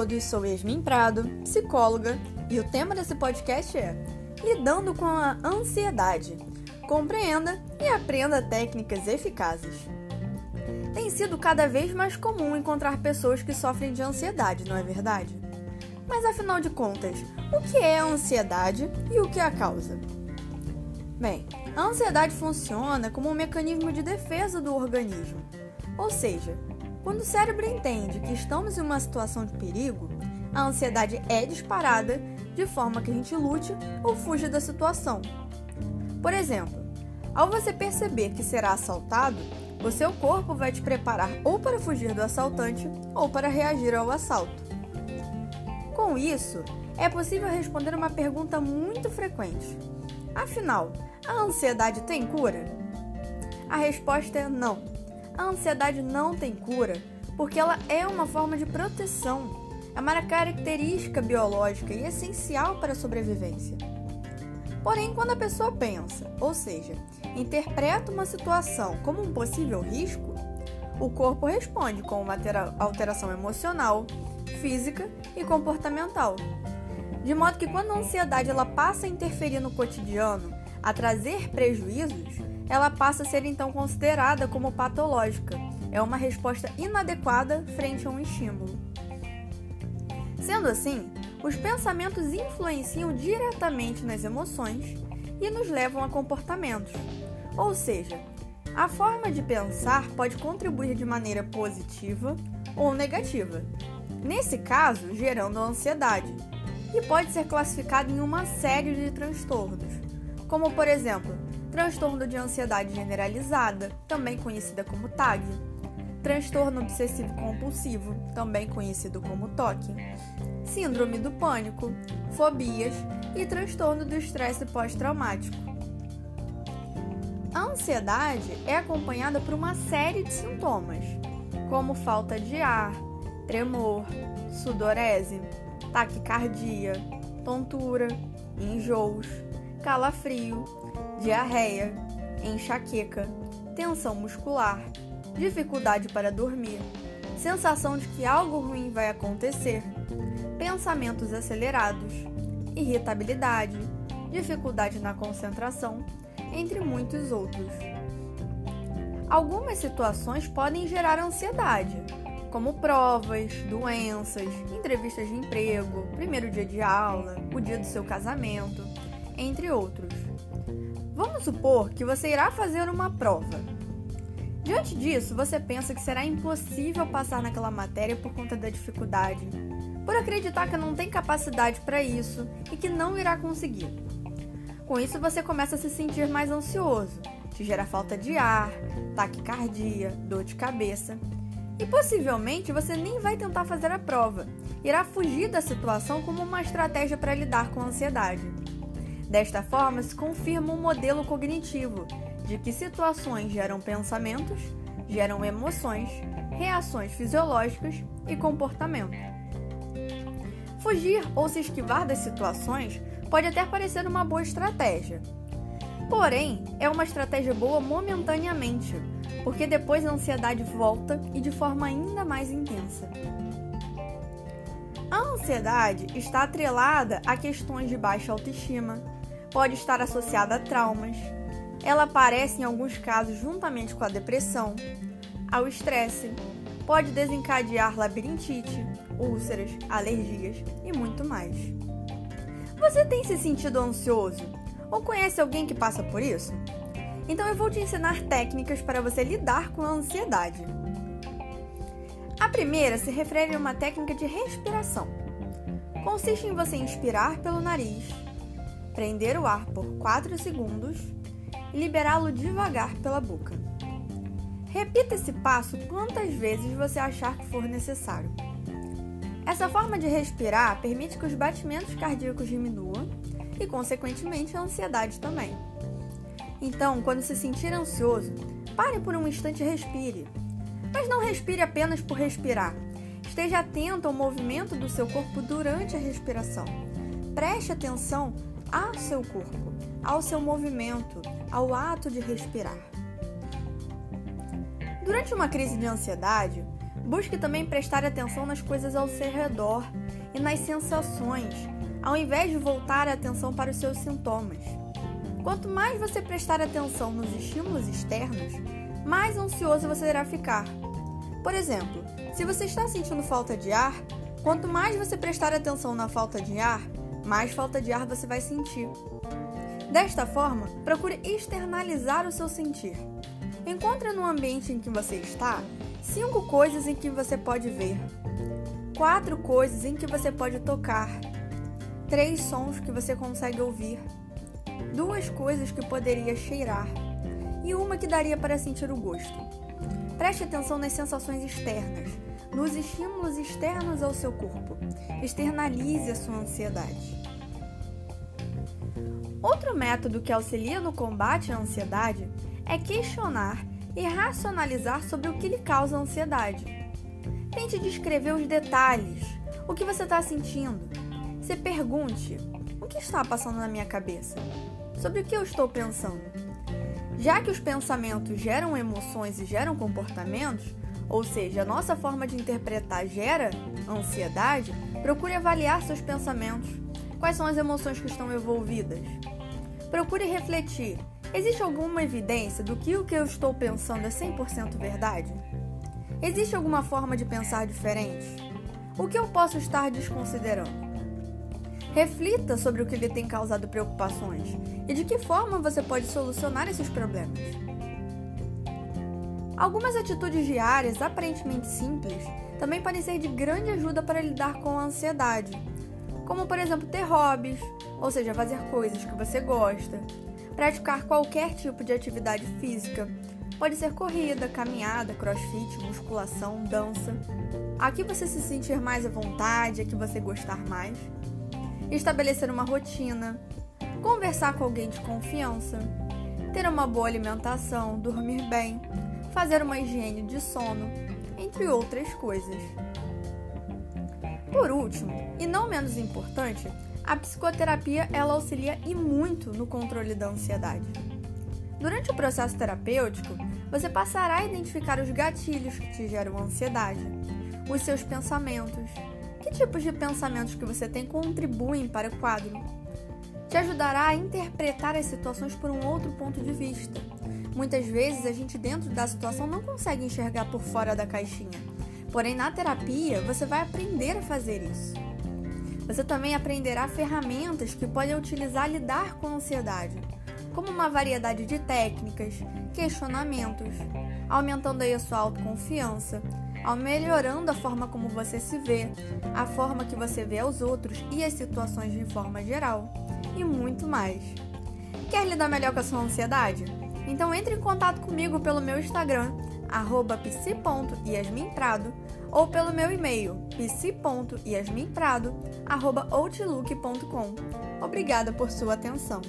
todos, sou Yasmin Prado, psicóloga, e o tema desse podcast é Lidando com a Ansiedade. Compreenda e aprenda técnicas eficazes. Tem sido cada vez mais comum encontrar pessoas que sofrem de ansiedade, não é verdade? Mas afinal de contas, o que é a ansiedade e o que a causa? Bem, a ansiedade funciona como um mecanismo de defesa do organismo, ou seja, quando o cérebro entende que estamos em uma situação de perigo, a ansiedade é disparada de forma que a gente lute ou fuja da situação. Por exemplo, ao você perceber que será assaltado, o seu corpo vai te preparar ou para fugir do assaltante ou para reagir ao assalto. Com isso, é possível responder uma pergunta muito frequente: afinal, a ansiedade tem cura? A resposta é não. A ansiedade não tem cura porque ela é uma forma de proteção, é uma característica biológica e essencial para a sobrevivência. Porém, quando a pessoa pensa, ou seja, interpreta uma situação como um possível risco, o corpo responde com uma alteração emocional, física e comportamental. De modo que quando a ansiedade ela passa a interferir no cotidiano, a trazer prejuízos, ela passa a ser então considerada como patológica. É uma resposta inadequada frente a um estímulo. Sendo assim, os pensamentos influenciam diretamente nas emoções e nos levam a comportamentos. Ou seja, a forma de pensar pode contribuir de maneira positiva ou negativa, nesse caso, gerando ansiedade, e pode ser classificado em uma série de transtornos, como por exemplo, transtorno de ansiedade generalizada, também conhecida como TAG, transtorno obsessivo compulsivo, também conhecido como TOC, síndrome do pânico, fobias e transtorno do estresse pós-traumático. A ansiedade é acompanhada por uma série de sintomas, como falta de ar, tremor, sudorese, taquicardia, tontura, enjoos, calafrio, diarreia, enxaqueca, tensão muscular, dificuldade para dormir, sensação de que algo ruim vai acontecer, pensamentos acelerados, irritabilidade, dificuldade na concentração, entre muitos outros. Algumas situações podem gerar ansiedade, como provas, doenças, entrevistas de emprego, primeiro dia de aula, o dia do seu casamento, entre outros. Vamos supor que você irá fazer uma prova. Diante disso, você pensa que será impossível passar naquela matéria por conta da dificuldade, por acreditar que não tem capacidade para isso e que não irá conseguir. Com isso, você começa a se sentir mais ansioso, te gera falta de ar, taquicardia, dor de cabeça. E possivelmente você nem vai tentar fazer a prova, irá fugir da situação como uma estratégia para lidar com a ansiedade. Desta forma, se confirma um modelo cognitivo de que situações geram pensamentos, geram emoções, reações fisiológicas e comportamento. Fugir ou se esquivar das situações pode até parecer uma boa estratégia. Porém, é uma estratégia boa momentaneamente, porque depois a ansiedade volta e de forma ainda mais intensa. A ansiedade está atrelada a questões de baixa autoestima, pode estar associada a traumas. Ela aparece em alguns casos juntamente com a depressão, ao estresse, pode desencadear labirintite, úlceras, alergias e muito mais. Você tem se sentido ansioso ou conhece alguém que passa por isso? Então eu vou te ensinar técnicas para você lidar com a ansiedade. A primeira se refere a uma técnica de respiração. Consiste em você inspirar pelo nariz prender o ar por 4 segundos e liberá-lo devagar pela boca. Repita esse passo quantas vezes você achar que for necessário. Essa forma de respirar permite que os batimentos cardíacos diminuam e, consequentemente, a ansiedade também. Então, quando se sentir ansioso, pare por um instante e respire. Mas não respire apenas por respirar. Esteja atento ao movimento do seu corpo durante a respiração. Preste atenção ao seu corpo, ao seu movimento, ao ato de respirar. Durante uma crise de ansiedade, Busque também prestar atenção nas coisas ao seu redor e nas sensações, ao invés de voltar a atenção para os seus sintomas. Quanto mais você prestar atenção nos estímulos externos, mais ansioso você irá ficar. Por exemplo, se você está sentindo falta de ar, quanto mais você prestar atenção na falta de ar, mais falta de ar você vai sentir. Desta forma, procure externalizar o seu sentir. Encontre no ambiente em que você está cinco coisas em que você pode ver, quatro coisas em que você pode tocar, três sons que você consegue ouvir, duas coisas que poderia cheirar e uma que daria para sentir o gosto. Preste atenção nas sensações externas, nos estímulos externos ao seu corpo. Externalize a sua ansiedade. Outro método que auxilia no combate à ansiedade é questionar e racionalizar sobre o que lhe causa ansiedade. Tente descrever os detalhes, o que você está sentindo. Se pergunte: o que está passando na minha cabeça? Sobre o que eu estou pensando? Já que os pensamentos geram emoções e geram comportamentos, ou seja, a nossa forma de interpretar gera ansiedade, procure avaliar seus pensamentos. Quais são as emoções que estão envolvidas? Procure refletir. Existe alguma evidência do que o que eu estou pensando é 100% verdade? Existe alguma forma de pensar diferente? O que eu posso estar desconsiderando? Reflita sobre o que lhe tem causado preocupações e de que forma você pode solucionar esses problemas. Algumas atitudes diárias, aparentemente simples, também podem ser de grande ajuda para lidar com a ansiedade, como por exemplo ter hobbies, ou seja, fazer coisas que você gosta, praticar qualquer tipo de atividade física, pode ser corrida, caminhada, crossfit, musculação, dança, a que você se sentir mais à vontade, a que você gostar mais. Estabelecer uma rotina, conversar com alguém de confiança, ter uma boa alimentação, dormir bem, fazer uma higiene de sono, entre outras coisas. Por último, e não menos importante, a psicoterapia ela auxilia e muito no controle da ansiedade. Durante o processo terapêutico, você passará a identificar os gatilhos que te geram ansiedade, os seus pensamentos, que tipos de pensamentos que você tem contribuem para o quadro? Te ajudará a interpretar as situações por um outro ponto de vista. Muitas vezes a gente dentro da situação não consegue enxergar por fora da caixinha. Porém, na terapia, você vai aprender a fazer isso. Você também aprenderá ferramentas que podem utilizar a lidar com a ansiedade, como uma variedade de técnicas, questionamentos, aumentando aí a sua autoconfiança, melhorando a forma como você se vê, a forma que você vê aos outros e as situações de forma geral, e muito mais. Quer lidar melhor com a sua ansiedade? Então entre em contato comigo pelo meu Instagram, psi.yasminprado, ou pelo meu e-mail, psi.yasminprado.outlook.com. Obrigada por sua atenção.